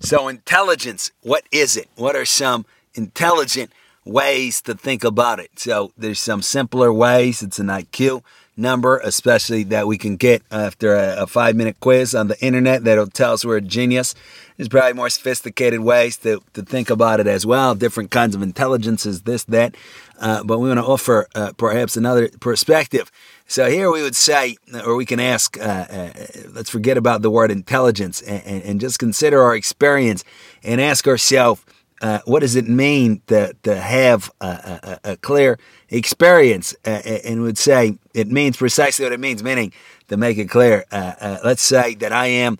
So, intelligence, what is it? What are some intelligent ways to think about it? So, there's some simpler ways. It's an IQ number, especially that we can get after a, a five minute quiz on the internet that'll tell us we're a genius. There's probably more sophisticated ways to, to think about it as well, different kinds of intelligences, this, that. Uh, but we want to offer uh, perhaps another perspective. So here we would say, or we can ask, uh, uh let's forget about the word intelligence and, and, just consider our experience and ask ourselves, uh, what does it mean to, to have a, a, a clear experience? Uh, and would say it means precisely what it means, meaning to make it clear. let's say that I am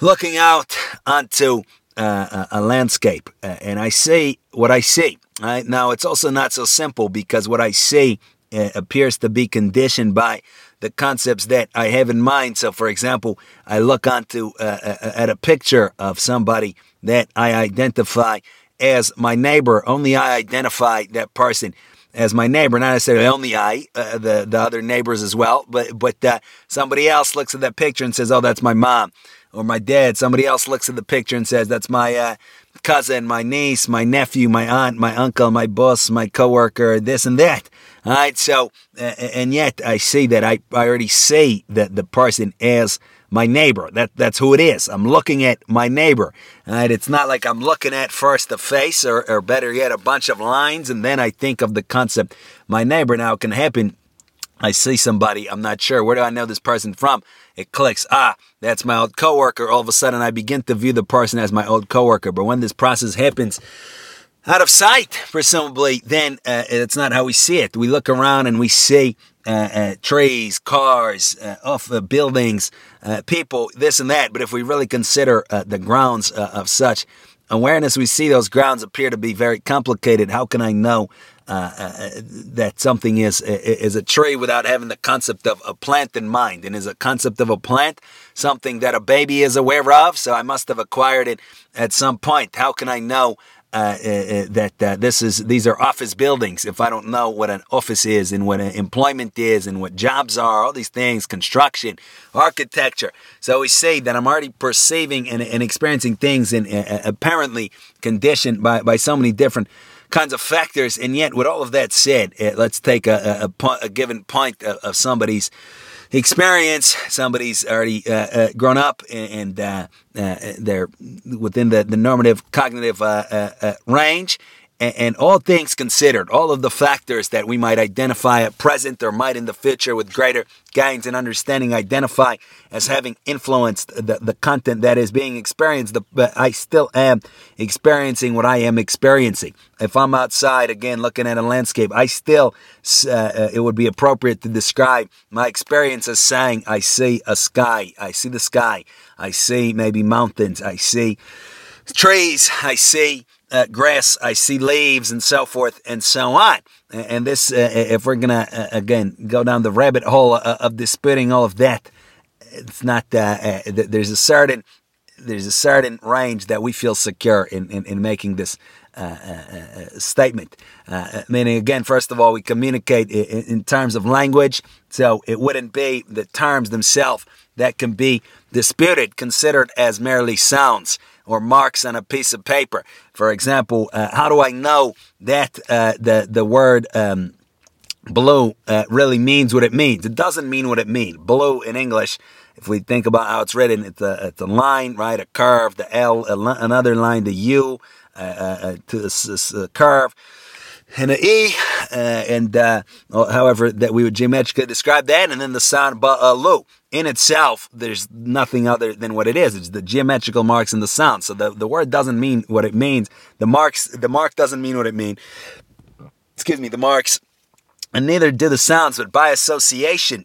looking out onto uh, a landscape uh, and I see what I see. Right? Now, it's also not so simple because what I see uh, appears to be conditioned by the concepts that I have in mind. So, for example, I look onto uh, uh, at a picture of somebody that I identify as my neighbor. Only I identify that person as my neighbor, not necessarily only I, uh, the the other neighbors as well, but but uh, somebody else looks at that picture and says, "Oh, that's my mom." or my dad, somebody else looks at the picture and says, that's my uh, cousin, my niece, my nephew, my aunt, my uncle, my boss, my coworker, this and that. All right. So, and yet I see that I, I already see that the person as my neighbor. That, that's who it is. I'm looking at my neighbor. All right. It's not like I'm looking at first the face or, or better yet, a bunch of lines. And then I think of the concept, my neighbor. Now it can happen. I see somebody. I'm not sure. Where do I know this person from? it clicks. Ah, that's my old coworker. All of a sudden, I begin to view the person as my old coworker. But when this process happens out of sight, presumably, then uh, it's not how we see it. We look around and we see uh, uh, trees, cars, uh, off buildings, uh, people, this and that. But if we really consider uh, the grounds of such awareness, we see those grounds appear to be very complicated. How can I know uh, uh, that something is is a tree without having the concept of a plant in mind, and is a concept of a plant something that a baby is aware of. So I must have acquired it at some point. How can I know uh, uh, uh, that uh, this is these are office buildings. If I don't know what an office is and what employment is and what jobs are, all these things, construction, architecture. So we say that I'm already perceiving and, and experiencing things and apparently conditioned by, by so many different kinds of factors. And yet, with all of that said, let's take a, a, a, given point of, of, somebody's experience. Somebody's already uh, uh, grown up and, uh, uh, they're within the, the normative cognitive uh, range and, and all things considered, all of the factors that we might identify at present or might in the future with greater gains and understanding identify as having influenced the, the content that is being experienced, the, but I still am experiencing what I am experiencing. If I'm outside again looking at a landscape, I still, uh, uh, it would be appropriate to describe my experience as saying, I see a sky, I see the sky, I see maybe mountains, I see trees, I see uh, grass, I see leaves and so forth and so on. And this, uh, if we're going to, uh, again, go down the rabbit hole uh, of disputing all of that, it's not, uh, uh, there's a certain, there's a certain range that we feel secure in, in, in making this statement. meaning, again, first of all, we communicate in, in terms of language. So it wouldn't be the terms themselves that can be disputed, considered as merely sounds or marks on a piece of paper. For example, uh, how do I know that uh, the the word um, blue uh, really means what it means? It doesn't mean what it means. Blue in English, if we think about how it's written, it's a, it's a line, right? A curve, the L, another line, the U, uh, uh, uh, to this, curve and an E, uh, and uh, however that we would geometrically describe that, and then the sound ba'alu in itself, there's nothing other than what it is. It's the geometrical marks in the sound. So the, the word doesn't mean what it means. The marks, the mark doesn't mean what it means. Excuse me, the marks, and neither do the sounds, but by association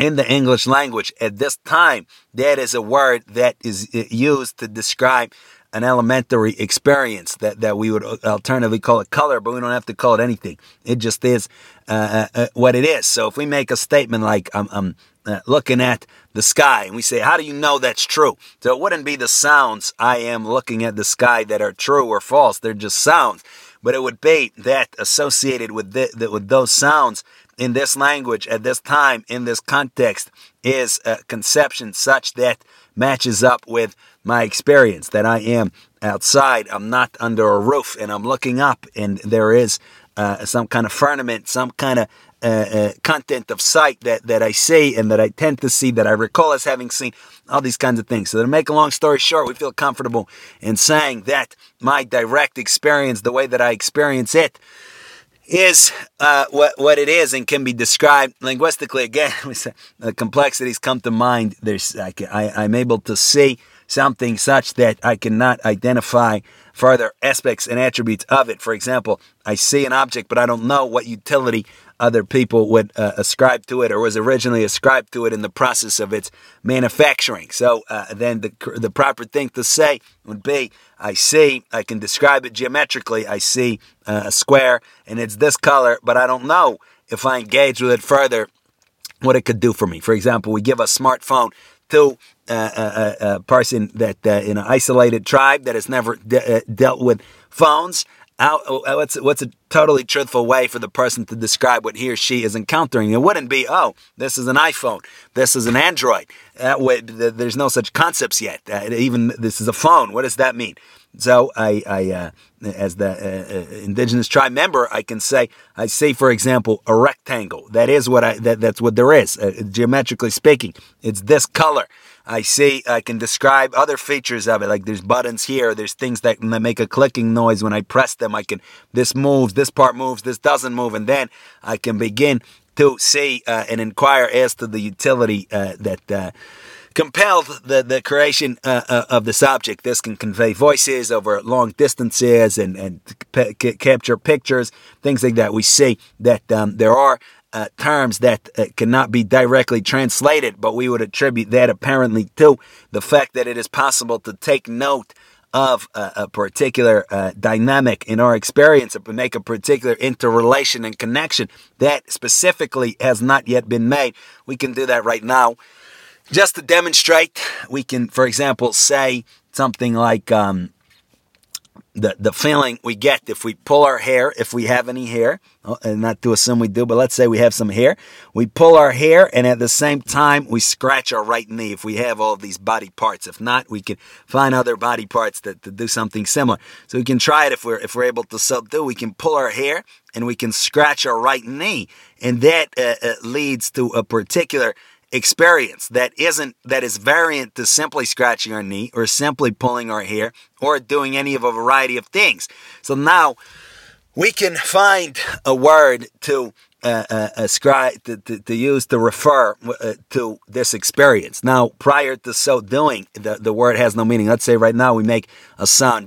in the English language at this time, that is a word that is uh, used to describe an elementary experience that, that we would alternatively call it color, but we don't have to call it anything. It just is uh, uh, uh what it is. So if we make a statement like, I'm, I'm uh, looking at the sky, and we say, How do you know that's true? So it wouldn't be the sounds I am looking at the sky that are true or false, they're just sounds. But it would be that associated with, the, the, with those sounds in this language at this time, in this context, is a conception such that matches up with my experience that I am outside, I'm not under a roof, and I'm looking up, and there is uh, some kind of firmament, some kind of uh, uh, content of sight that, that I see and that I tend to see that I recall as having seen all these kinds of things. So to make a long story short, we feel comfortable in saying that my direct experience, the way that I experience it, is uh, what what it is and can be described linguistically. Again, the complexities come to mind. There's I, I'm able to see something such that I cannot identify further aspects and attributes of it. For example, I see an object, but I don't know what utility other people would uh, ascribe to it or was originally ascribed to it in the process of its manufacturing. So uh, then the, the proper thing to say would be I see, I can describe it geometrically. I see uh, a square and it's this color, but I don't know if I engage with it further what it could do for me. For example, we give a smartphone to uh, a, a, person that uh, in an isolated tribe that has never de- uh, dealt with phones how, uh, what's, what's a totally truthful way for the person to describe what he or she is encountering? It wouldn't be, oh, this is an iPhone, this is an Android. That way, there's no such concepts yet. Uh, even this is a phone. What does that mean? So, I, I uh, as the uh, uh, indigenous tribe member, I can say, I say, for example, a rectangle. That is what I. That, that's what there is, uh, geometrically speaking. It's this color. I see, I can describe other features of it. Like there's buttons here, there's things that make a clicking noise when I press them. I can, this moves, this part moves, this doesn't move. And then I can begin to see uh, and inquire as to the utility uh, that compelled the, the creation uh, uh, of this object. This can convey voices over long distances and, and capture pictures, things like that. We see that um, there are uh, terms that uh, cannot be directly translated, but we would attribute that apparently to the fact that it is possible to take note of a, a particular uh, dynamic in our experience and make a particular interrelation and connection that specifically has not yet been made. We can do that right now. Just to demonstrate, we can, for example, say something like, um, the, the feeling we get if we pull our hair, if we have any hair, oh, and not to assume we do, but let's say we have some hair. We pull our hair, and at the same time, we scratch our right knee if we have all these body parts. If not, we can find other body parts that, to do something similar. So we can try it if we're, if we're able to subdue. We can pull our hair, and we can scratch our right knee, and that uh, uh, leads to a particular experience that isn't that is variant to simply scratching our knee or simply pulling our hair or doing any of a variety of things. So now we can find a word to uh, uh, ascribe to, to, to, use to refer uh, to this experience. Now, prior to so doing, the, the word has no meaning. Let's say right now we make a sound.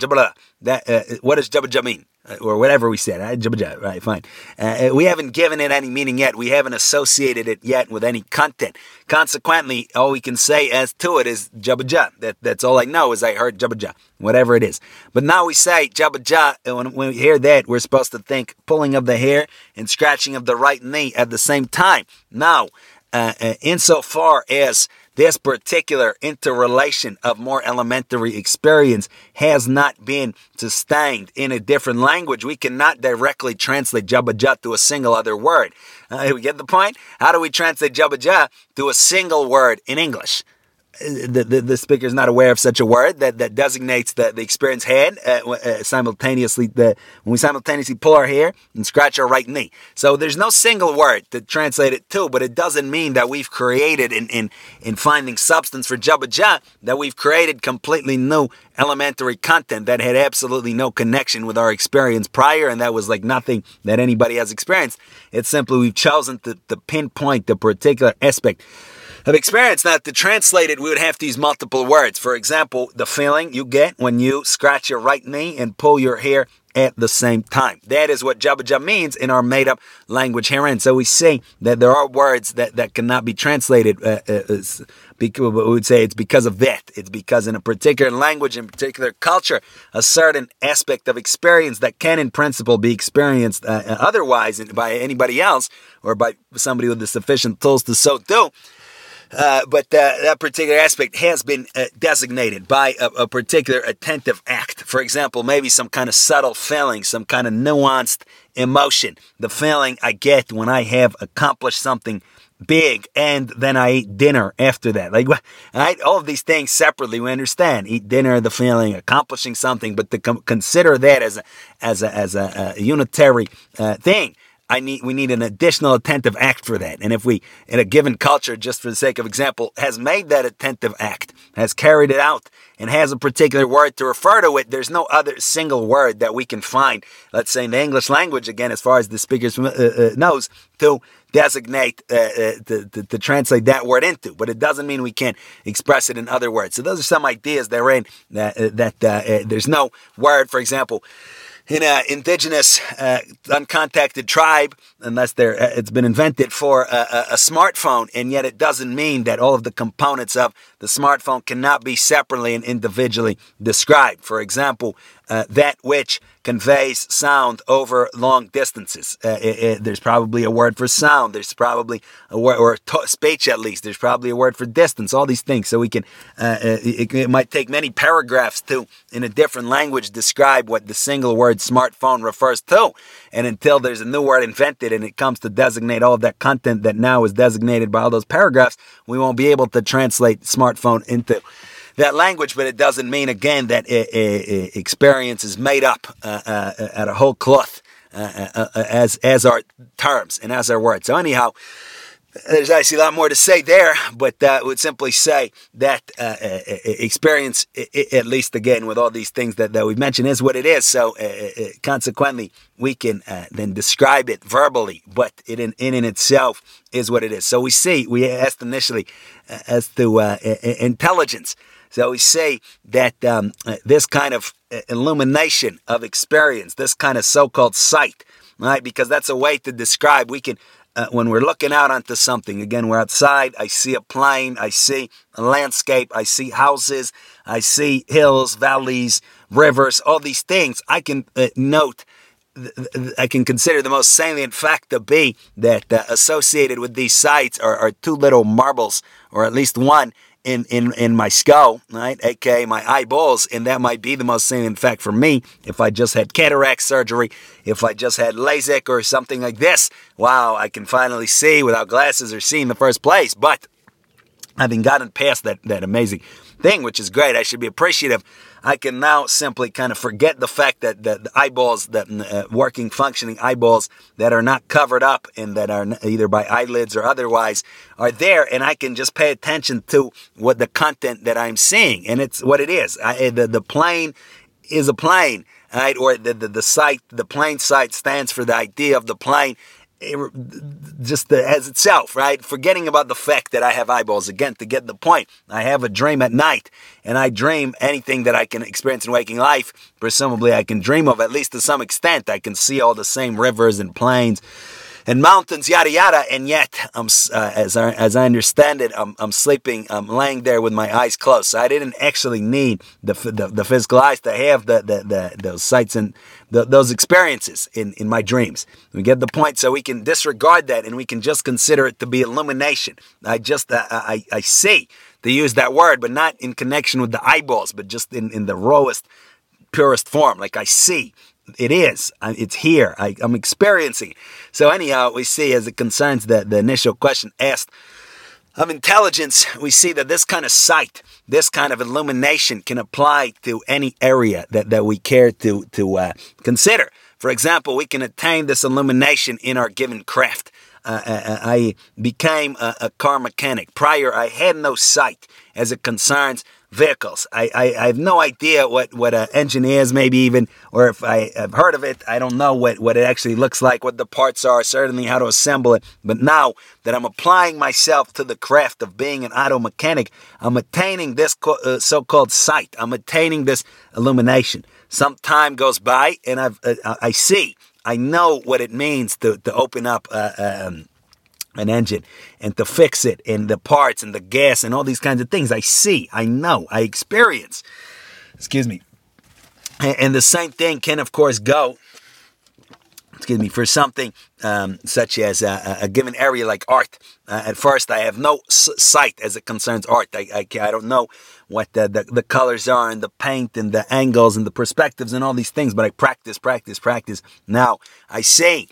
That uh, what does jabba mean? Uh, or whatever we said. Jabaja, right, fine. Uh, we haven't given it any meaning yet. We haven't associated it yet with any content. Consequently, all we can say as to it is jabba That, that's all I know is I heard jabba whatever it is. But now we say jabba and when, when we hear that, we're supposed to think pulling of the hair and scratching of the right knee at the same time. Now, uh, uh, insofar as this particular interrelation of more elementary experience has not been sustained in a different language. We cannot directly translate Jabba to a single other word. Uh, we get the point? How do we translate Jabba to a single word in English? The, the, the, speaker is not aware of such a word that, that designates the, the experience had uh, uh, simultaneously the, when we simultaneously pull our hair and scratch our right knee. So there's no single word to translate it to, but it doesn't mean that we've created in, in, in finding substance for Jabba Jah, that we've created completely new elementary content that had absolutely no connection with our experience prior, and that was like nothing that anybody has experienced. It's simply we've chosen to, to pinpoint the particular aspect of experience. Now, to translate it, we would have to use multiple words. For example, the feeling you get when you scratch your right knee and pull your hair at the same time. That is what Jabba jab means in our made up language herein. So we see that there are words that, that cannot be translated. Uh, uh, we would say it's because of that. It's because in a particular language, in particular culture, a certain aspect of experience that can in principle be experienced uh, otherwise by anybody else or by somebody with the sufficient tools to so do uh, but uh, that particular aspect has been uh, designated by a, a, particular attentive act. For example, maybe some kind of subtle feeling, some kind of nuanced emotion. The feeling I get when I have accomplished something big and then I eat dinner after that. Like I, all of these things separately, we understand. Eat dinner, the feeling, accomplishing something, but to com- consider that as a, as a, as a, a unitary uh, thing. I need, we need an additional attentive act for that. And if we, in a given culture, just for the sake of example, has made that attentive act, has carried it out, and has a particular word to refer to it, there's no other single word that we can find, let's say in the English language, again, as far as the speaker uh, uh, knows, to designate, uh, uh, to, to, to, translate that word into. But it doesn't mean we can't express it in other words. So those are some ideas therein that, uh, that uh, there's no word, for example, in an indigenous uh, uncontacted tribe unless they're, uh, it's been invented for a, a, a, smartphone and yet it doesn't mean that all of the components of the smartphone cannot be separately and individually described. For example uh, that which conveys sound over long distances. Uh, it, it, there's probably a word for sound. There's probably a word, or to- speech at least. There's probably a word for distance. All these things. So we can, uh, uh, it, it, might take many paragraphs to, in a different language, describe what the single word smartphone refers to. And until there's a new word invented and it comes to designate all of that content that now is designated by all those paragraphs, we won't be able to translate smartphone into that language, but it doesn't mean again that experience is made up uh, uh, at a whole cloth uh, uh, uh, as as our terms and as our words. So anyhow. There's actually a lot more to say there, but uh, would simply say that uh, experience, at least again with all these things that, that we've mentioned, is what it is. So consequently, we can then describe it verbally, but it in, in in itself is what it is. So we see, we asked initially as to intelligence. So we say that um, this kind of uh, illumination of experience, this kind of so-called sight, right? Because that's a way to describe. We can, uh, when we're looking out onto something, again, we're outside. I see a plane. I see a landscape. I see houses. I see hills, valleys, rivers, all these things. I can uh, note. I can consider the most salient fact to be that uh, associated with these sights are, are two little marbles, or at least one, in, in, in my skull, right? AKA my eyeballs. And that might be the most salient fact for me. If I just had cataract surgery, if I just had LASIK or something like this, wow, I can finally see without glasses or see in the first place. But having gotten past that, that amazing thing, which is great, I should be appreciative I can now simply kind of forget the fact that, that the eyeballs, that uh, working, functioning eyeballs that are not covered up and that are either by eyelids or otherwise are there, and I can just pay attention to what the content that I'm seeing, and it's what it is. I, the the plane is a plane, right? Or the, the the sight, the plane sight stands for the idea of the plane just as itself, right? Forgetting about the fact that I have eyeballs. Again, to get the point, I have a dream at night, and I dream anything that I can experience in waking life. Presumably, I can dream of at least to some extent. I can see all the same rivers and plains and mountains, yada yada. And yet, I'm uh, as I, as I understand it, I'm, I'm sleeping, I'm laying there with my eyes closed. So I didn't actually need the the, the physical eyes to have the, the, the those sights and the, those experiences in in my dreams. We get the point, so we can disregard that and we can just consider it to be illumination. I just uh, I I see to use that word, but not in connection with the eyeballs, but just in in the rawest purest form. Like I see it is. It's here. I, am experiencing. So anyhow, we see as it concerns the, the initial question asked of intelligence, we see that this kind of sight, this kind of illumination can apply to any area that, that we care to, to uh, consider. For example, we can attain this illumination in our given craft. Uh, uh, uh I became a, a car mechanic. Prior, I had no sight as it concerns vehicles. I, I, I, have no idea what, what an engine is, maybe even, or if I have heard of it, I don't know what, what it actually looks like, what the parts are, certainly how to assemble it. But now that I'm applying myself to the craft of being an auto mechanic, I'm attaining this co- uh, so-called sight. I'm attaining this illumination. Some time goes by and I've, uh, I see, I know what it means to, to open up uh, um, an engine and to fix it and the parts and the gas and all these kinds of things. I see, I know, I experience. Excuse me. And the same thing can, of course, go, excuse me, for something um, such as a, a, given area like art. Uh, at first, I have no sight as it concerns art. I, I, I don't know what the, the, the, colors are and the paint and the angles and the perspectives and all these things, but I practice, practice, practice. Now, I see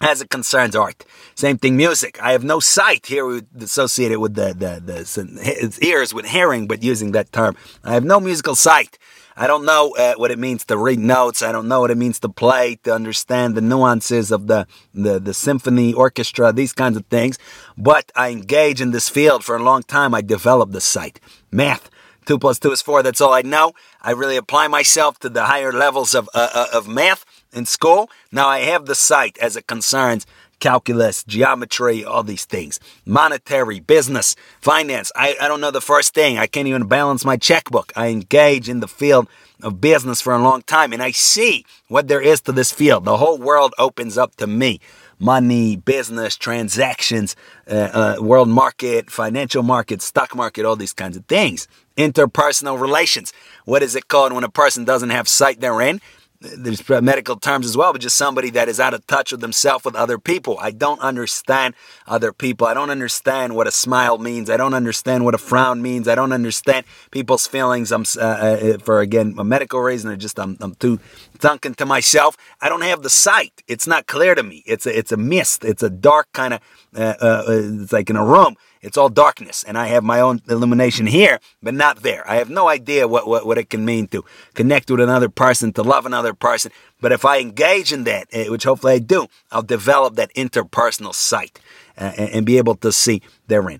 as it concerns art. Same thing, music. I have no sight here associated with the, the, the ears with hearing, but using that term. I have no musical sight. I don't know uh, what it means to read notes. I don't know what it means to play, to understand the nuances of the, the, the symphony, orchestra, these kinds of things. But I engage in this field for a long time. I developed the sight. Math. Two plus two is four. That's all I know. I really apply myself to the higher levels of, uh, uh of math in school. Now I have the sight as it concerns calculus, geometry, all these things. Monetary, business, finance. I, I don't know the first thing. I can't even balance my checkbook. I engage in the field of business for a long time and I see what there is to this field. The whole world opens up to me. Money, business, transactions, uh, uh, world market, financial market, stock market, all these kinds of things. Interpersonal relations. What is it called when a person doesn't have sight therein? There's medical terms as well, but just somebody that is out of touch with themselves with other people. I don't understand other people. I don't understand what a smile means. I don't understand what a frown means. I don't understand people's feelings. I'm uh, uh, for again a medical reason. I just I'm, I'm too sunken to myself. I don't have the sight. It's not clear to me. It's a, it's a mist. It's a dark kind of. Uh, uh, it's like in a room it's all darkness, and I have my own illumination here, but not there. I have no idea what, what, what it can mean to connect with another person, to love another person. But if I engage in that, eh, which hopefully I do, I'll develop that interpersonal sight uh, and be able to see therein.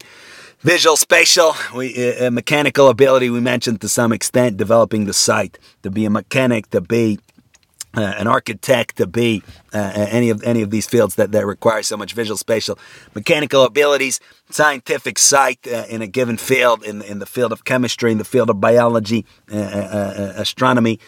Visual, spatial, we, uh, mechanical ability, we mentioned to some extent, developing the sight, to be a mechanic, to be uh, an architect to be uh, any of any of these fields that, that require so much visual spatial mechanical abilities scientific sight uh, in a given field in, in the field of chemistry in the field of biology uh, uh, uh, astronomy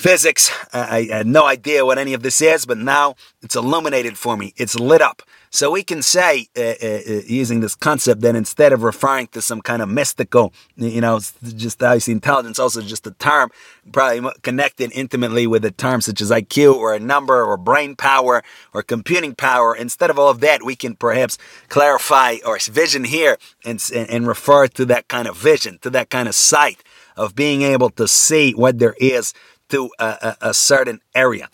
physics. I, had no idea what any of this is but now it's illuminated for me. It's lit up. So we can say, uh, uh, uh, using this concept, that instead of referring to some kind of mystical, you know, just obviously intelligence, also just a term probably connected intimately with a term such as IQ or a number or brain power or computing power. Instead of all of that, we can perhaps clarify our vision here and, and refer to that kind of vision, to that kind of sight of being able to see what there is to a, a, a certain area.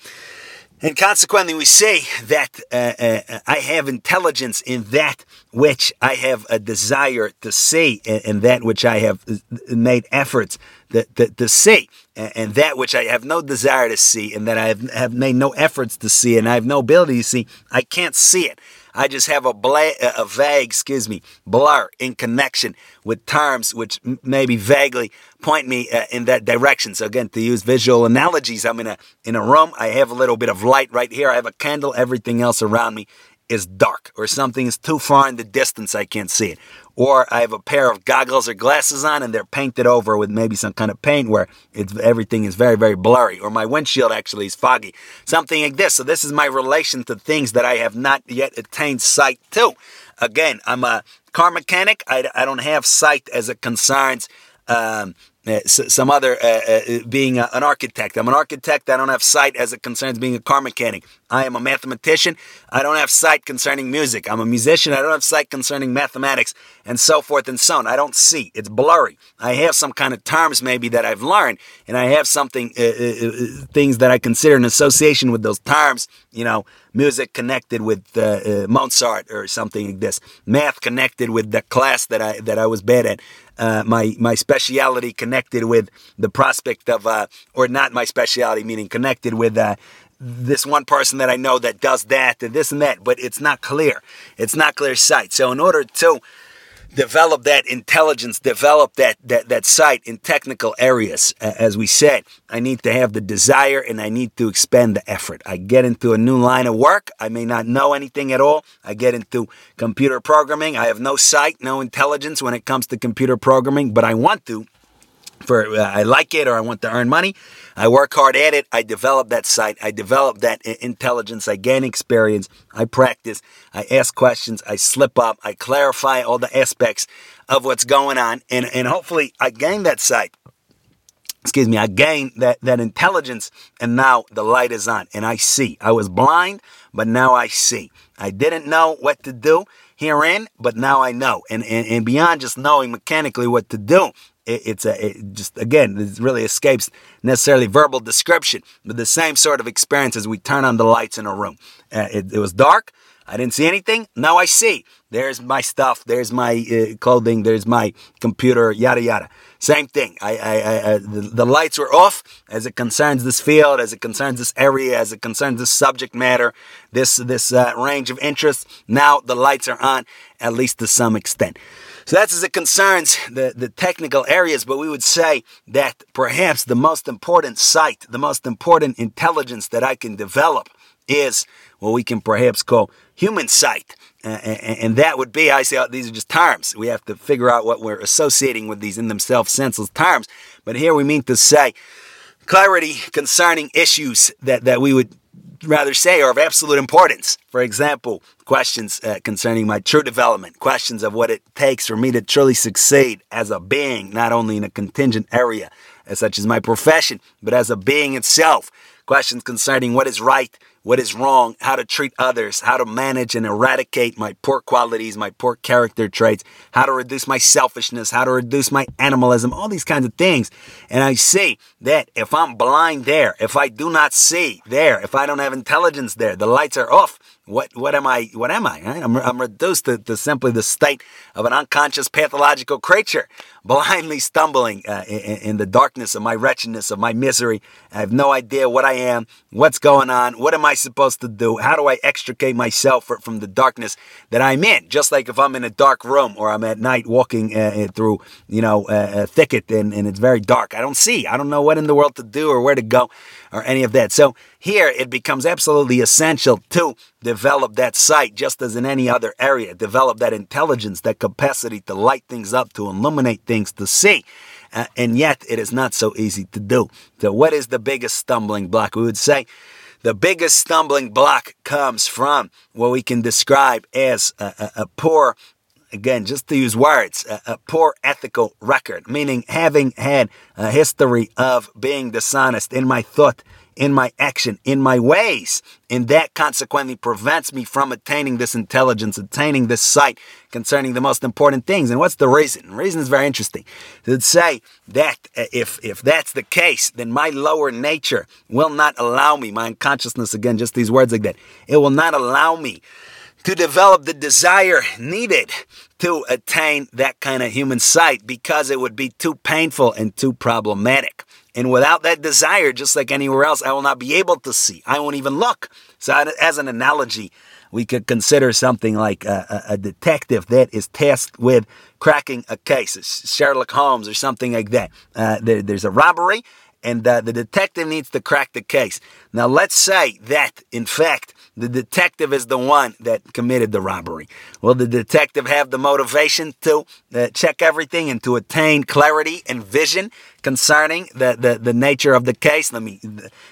And consequently, we say that uh, uh, I have intelligence in that which I have a desire to see, and, that which I have uh, made efforts to, to, to, see, and that which I have no desire to see, and that I have, have made no efforts to see, and I have no ability to see, I can't see it. I just have a, bla- a vague, excuse me, blur in connection with terms which maybe vaguely point me uh, in that direction. So again, to use visual analogies, I'm in a in a room. I have a little bit of light right here. I have a candle. Everything else around me is dark, or something is too far in the distance. I can't see it or I have a pair of goggles or glasses on and they're painted over with maybe some kind of paint where it's everything is very very blurry or my windshield actually is foggy something like this so this is my relation to things that I have not yet attained sight to again I'm a car mechanic I, I don't have sight as it concerns um, uh, some other uh, uh, being a, an architect. I'm an architect. I don't have sight as it concerns being a car mechanic. I am a mathematician. I don't have sight concerning music. I'm a musician. I don't have sight concerning mathematics and so forth and so on. I don't see. It's blurry. I have some kind of terms maybe that I've learned, and I have something uh, uh, uh, things that I consider an association with those terms. You know, music connected with Mozart or something like this. Math connected with the class that I that I was bad at uh, my my speciality connected with the prospect of, uh, or not my speciality, meaning connected with uh, this one person that I know that does that and this and that, but it's not clear. It's not clear sight. So in order to develop that intelligence, develop that, that, that sight in technical areas. As we said, I need to have the desire and I need to expend the effort. I get into a new line of work. I may not know anything at all. I get into computer programming. I have no sight, no intelligence when it comes to computer programming, but I want to for uh, I like it or I want to earn money. I work hard at it. I develop that sight. I develop that intelligence. I gain experience. I practice. I ask questions. I slip up. I clarify all the aspects of what's going on. And, and hopefully I gain that sight. Excuse me. I gain that, that intelligence. And now the light is on and I see. I was blind, but now I see. I didn't know what to do herein, but now I know. And, and, and beyond just knowing mechanically what to do, it, it's a it just again, it really escapes necessarily verbal description, but the same sort of experience as we turn on the lights in a room. Uh, it, it was dark. I didn't see anything. Now I see. There's my stuff. There's my uh, clothing. There's my computer. Yada yada. Same thing. I, I, I the, the, lights were off as it concerns this field, as it concerns this area, as it concerns this subject matter, this this uh, range of interest. Now the lights are on, at least to some extent. So that's as it concerns the, the technical areas, but we would say that perhaps the most important sight, the most important intelligence that I can develop is what we can perhaps call human sight. Uh, and, that would be, I say, oh, these are just terms. We have to figure out what we're associating with these in themselves senseless terms. But here we mean to say clarity concerning issues that, that we would rather say are of absolute importance. For example, questions uh, concerning my true development, questions of what it takes for me to truly succeed as a being, not only in a contingent area, as such as my profession, but as a being itself. Questions concerning what is right, what is wrong, how to treat others, how to manage and eradicate my poor qualities, my poor character traits, how to reduce my selfishness, how to reduce my animalism, all these kinds of things. And I see that if I'm blind there, if I do not see there, if I don't have intelligence there, the lights are off. What what am I? What am I? I'm, I'm reduced to, to simply the state of an unconscious pathological creature, blindly stumbling uh, in, in, the darkness of my wretchedness, of my misery. I have no idea what I am, what's going on, what am I supposed to do? How do I extricate myself from the darkness that I'm in? Just like if I'm in a dark room or I'm at night walking uh, uh through, you know, a thicket and, and it's very dark. I don't see. I don't know what in the world to do or where to go or any of that. So here it becomes absolutely essential to develop that sight just as in any other area, develop that intelligence, that capacity to light things up, to illuminate things, to see. Uh, and yet it is not so easy to do. So what is the biggest stumbling block? We would say the biggest stumbling block comes from what we can describe as a, a, a poor again, just to use words, a, a, poor ethical record, meaning having had a history of being dishonest in my thought, in my action, in my ways. And that consequently prevents me from attaining this intelligence, attaining this sight concerning the most important things. And what's the reason? Reason is very interesting. To say that uh, if, if that's the case, then my lower nature will not allow me, my unconsciousness, again, just these words like that, it will not allow me to develop the desire needed to attain that kind of human sight because it would be too painful and too problematic. And without that desire, just like anywhere else, I will not be able to see. I won't even look. So, as an analogy, we could consider something like a, a, detective that is tasked with cracking a case, Sherlock Holmes or something like that. Uh, there, there's a robbery, and uh, the detective needs to crack the case. Now, let's say that, in fact, the detective is the one that committed the robbery. Will the detective have the motivation to uh, check everything and to attain clarity and vision concerning the, the, the nature of the case? Let me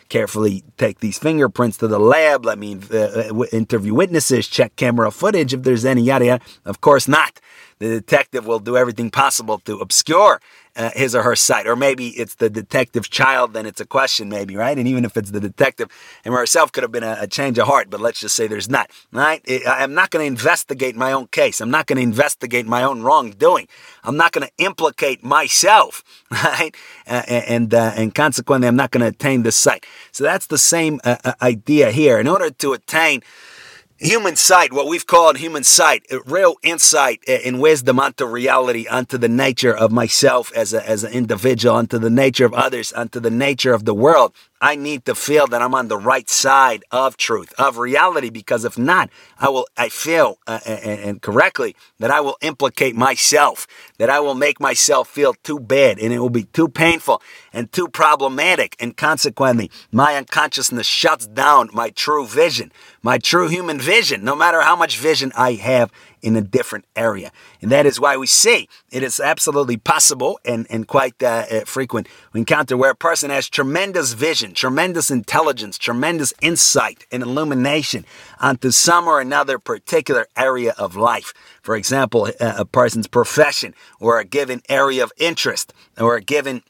carefully take these fingerprints to the lab. Let me uh, uh interview witnesses, check camera footage if there's any yada yada. Of course not the detective will do everything possible to obscure uh, his or her sight. Or maybe it's the detective's child, then it's a question, maybe, right? And even if it's the detective and herself, could have been a, a change of heart, but let's just say there's not, right? I'm not going to investigate my own case. I'm not going to investigate my own wrongdoing. I'm not going to implicate myself, right? Uh, and uh, and consequently, I'm not going to attain this sight. So that's the same uh, uh, idea here. In order to attain human sight, what we've called human sight, real insight and wisdom onto reality, onto the nature of myself as, a, as an individual, onto the nature of others, onto the nature of the world. I need to feel that I'm on the right side of truth, of reality, because if not, I will, I feel, uh, and, and correctly, that I will implicate myself, that I will make myself feel too bad, and it will be too painful and too problematic, and consequently, my unconsciousness shuts down my true vision, my true human vision, no matter how much vision I have in a different area. And that is why we say it is absolutely possible and, and quite uh, uh, frequent we encounter where a person has tremendous vision, tremendous intelligence, tremendous insight and illumination onto some or another particular area of life. For example, a, a person's profession or a given area of interest or a given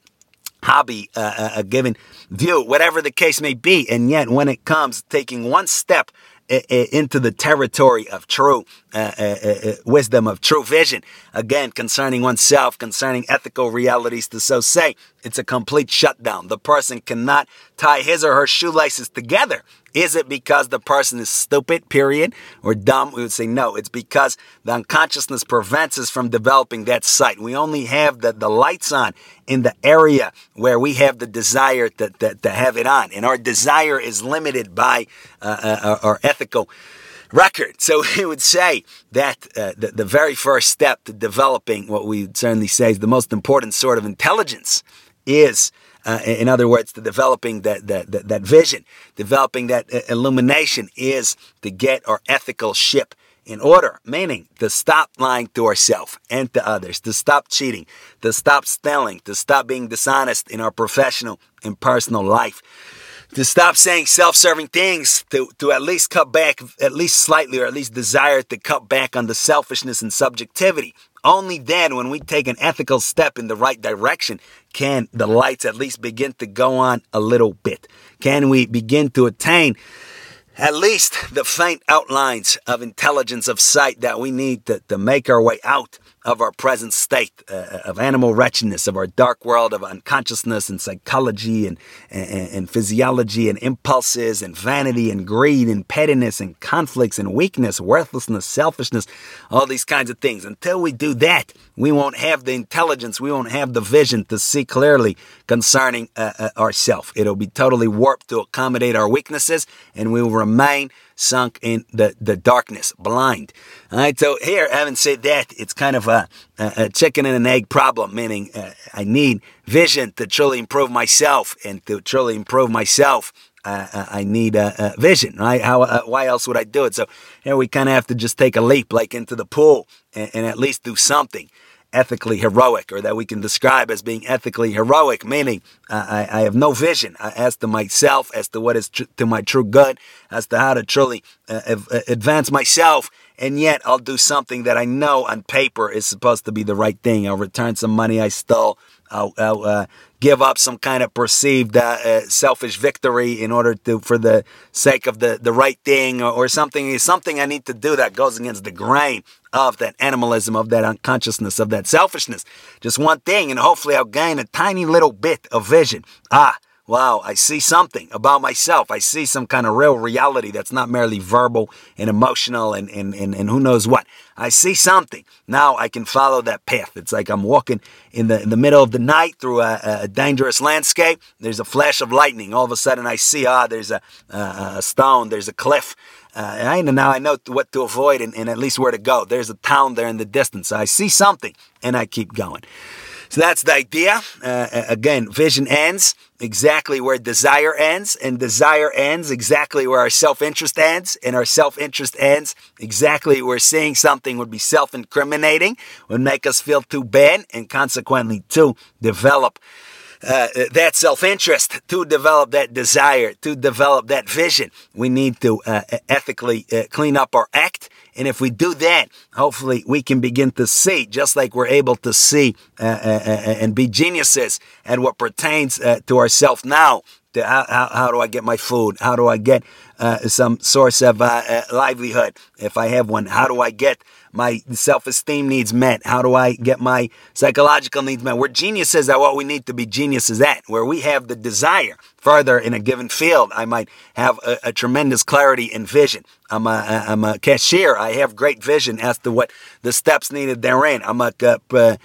hobby, uh, a given view, whatever the case may be. And yet, when it comes taking one step into the territory of true uh, uh, uh, wisdom, of true vision. Again, concerning oneself, concerning ethical realities, to so say, it's a complete shutdown. The person cannot tie his or her shoelaces together. Is it because the person is stupid, period, or dumb? We would say no. It's because the unconsciousness prevents us from developing that sight. We only have the, the lights on in the area where we have the desire to, to, to have it on. And our desire is limited by uh, uh, our ethical record. So we would say that uh, the, the very first step to developing what we certainly say is the most important sort of intelligence is uh, in other words, the developing that, that, that, that vision, developing that uh, illumination is to get our ethical ship in order, meaning to stop lying to ourselves and to others, to stop cheating, to stop stealing, to stop being dishonest in our professional and personal life, to stop saying self-serving things, to, to at least cut back, at least slightly, or at least desire to cut back on the selfishness and subjectivity only then, when we take an ethical step in the right direction, can the lights at least begin to go on a little bit. Can we begin to attain at least the faint outlines of intelligence of sight that we need to, to make our way out of our present state uh, of animal wretchedness, of our dark world of unconsciousness and psychology and, and, and, physiology and impulses and vanity and greed and pettiness and conflicts and weakness, worthlessness, selfishness, all these kinds of things. Until we do that, we won't have the intelligence, we won't have the vision to see clearly concerning uh, uh, ourselves. It'll be totally warped to accommodate our weaknesses and we will remain sunk in the, the darkness, blind. All right, so here, having said that, it's kind of a, a chicken and an egg problem, meaning uh, I need vision to truly improve myself, and to truly improve myself, uh, uh I need a, a, vision, right? How, uh, why else would I do it? So here we kind of have to just take a leap, like into the pool, and, and at least do something ethically heroic or that we can describe as being ethically heroic, meaning I, I, have no vision as to myself, as to what is tr- to my true good, as to how to truly uh, uh, advance myself. And yet I'll do something that I know on paper is supposed to be the right thing. I'll return some money I stole. I'll, I'll uh, give up some kind of perceived uh, uh, selfish victory in order to, for the sake of the, the right thing or, or something, something I need to do that goes against the grain of that animalism, of that unconsciousness, of that selfishness. Just one thing, and hopefully I'll gain a tiny little bit of vision. Ah, wow, I see something about myself. I see some kind of real reality that's not merely verbal and emotional and, and, and, and who knows what. I see something. Now I can follow that path. It's like I'm walking in the, in the middle of the night through a, a dangerous landscape. There's a flash of lightning. All of a sudden I see, ah, there's a, a, stone, there's a cliff. Uh, and now I know what to avoid and, and at least where to go. There's a town there in the distance. I see something and I keep going. So that's the idea. Uh, again, vision ends exactly where desire ends, and desire ends exactly where our self interest ends, and our self interest ends exactly where seeing something would be self incriminating, would make us feel too bad, and consequently, to develop. Uh, that self-interest to develop that desire to develop that vision we need to uh, ethically uh, clean up our act and if we do that, hopefully we can begin to see, just like we're able to see uh, uh, uh, uh and be geniuses at what pertains uh, to ourselves now. To how, how, how, do I get my food? How do I get some source of livelihood? If I have one, how do I get my self-esteem needs met? How do I get my psychological needs met? Where genius is at what we need to be geniuses at, where we have the desire. Further, in a given field, I might have a, a tremendous clarity and vision. I'm a, I'm a cashier. I have great vision as to what the steps needed therein. I'm a, uh,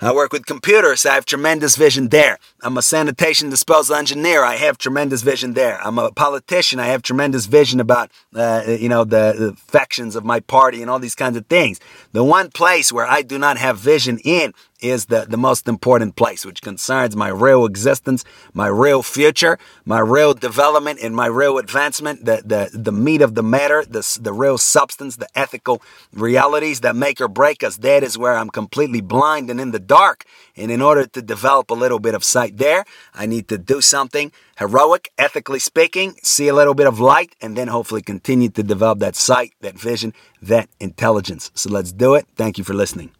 I work with computers. I have tremendous vision there. I'm a sanitation disposal engineer. I have tremendous vision there. I'm a politician. I have tremendous vision about, uh, you know, the, the factions of my party and all these kinds of things. The one place where I do not have vision in is the, the most important place, which concerns my real existence, my real future, my real development, and my real advancement, the, the, the meat of the matter, the, the real substance, the ethical realities that make or break us. That is where I'm completely blind and in the dark. And in order to develop a little bit of sight there, I need to do something heroic, ethically speaking, see a little bit of light, and then hopefully continue to develop that sight, that vision, that intelligence. So let's do it. Thank you for listening.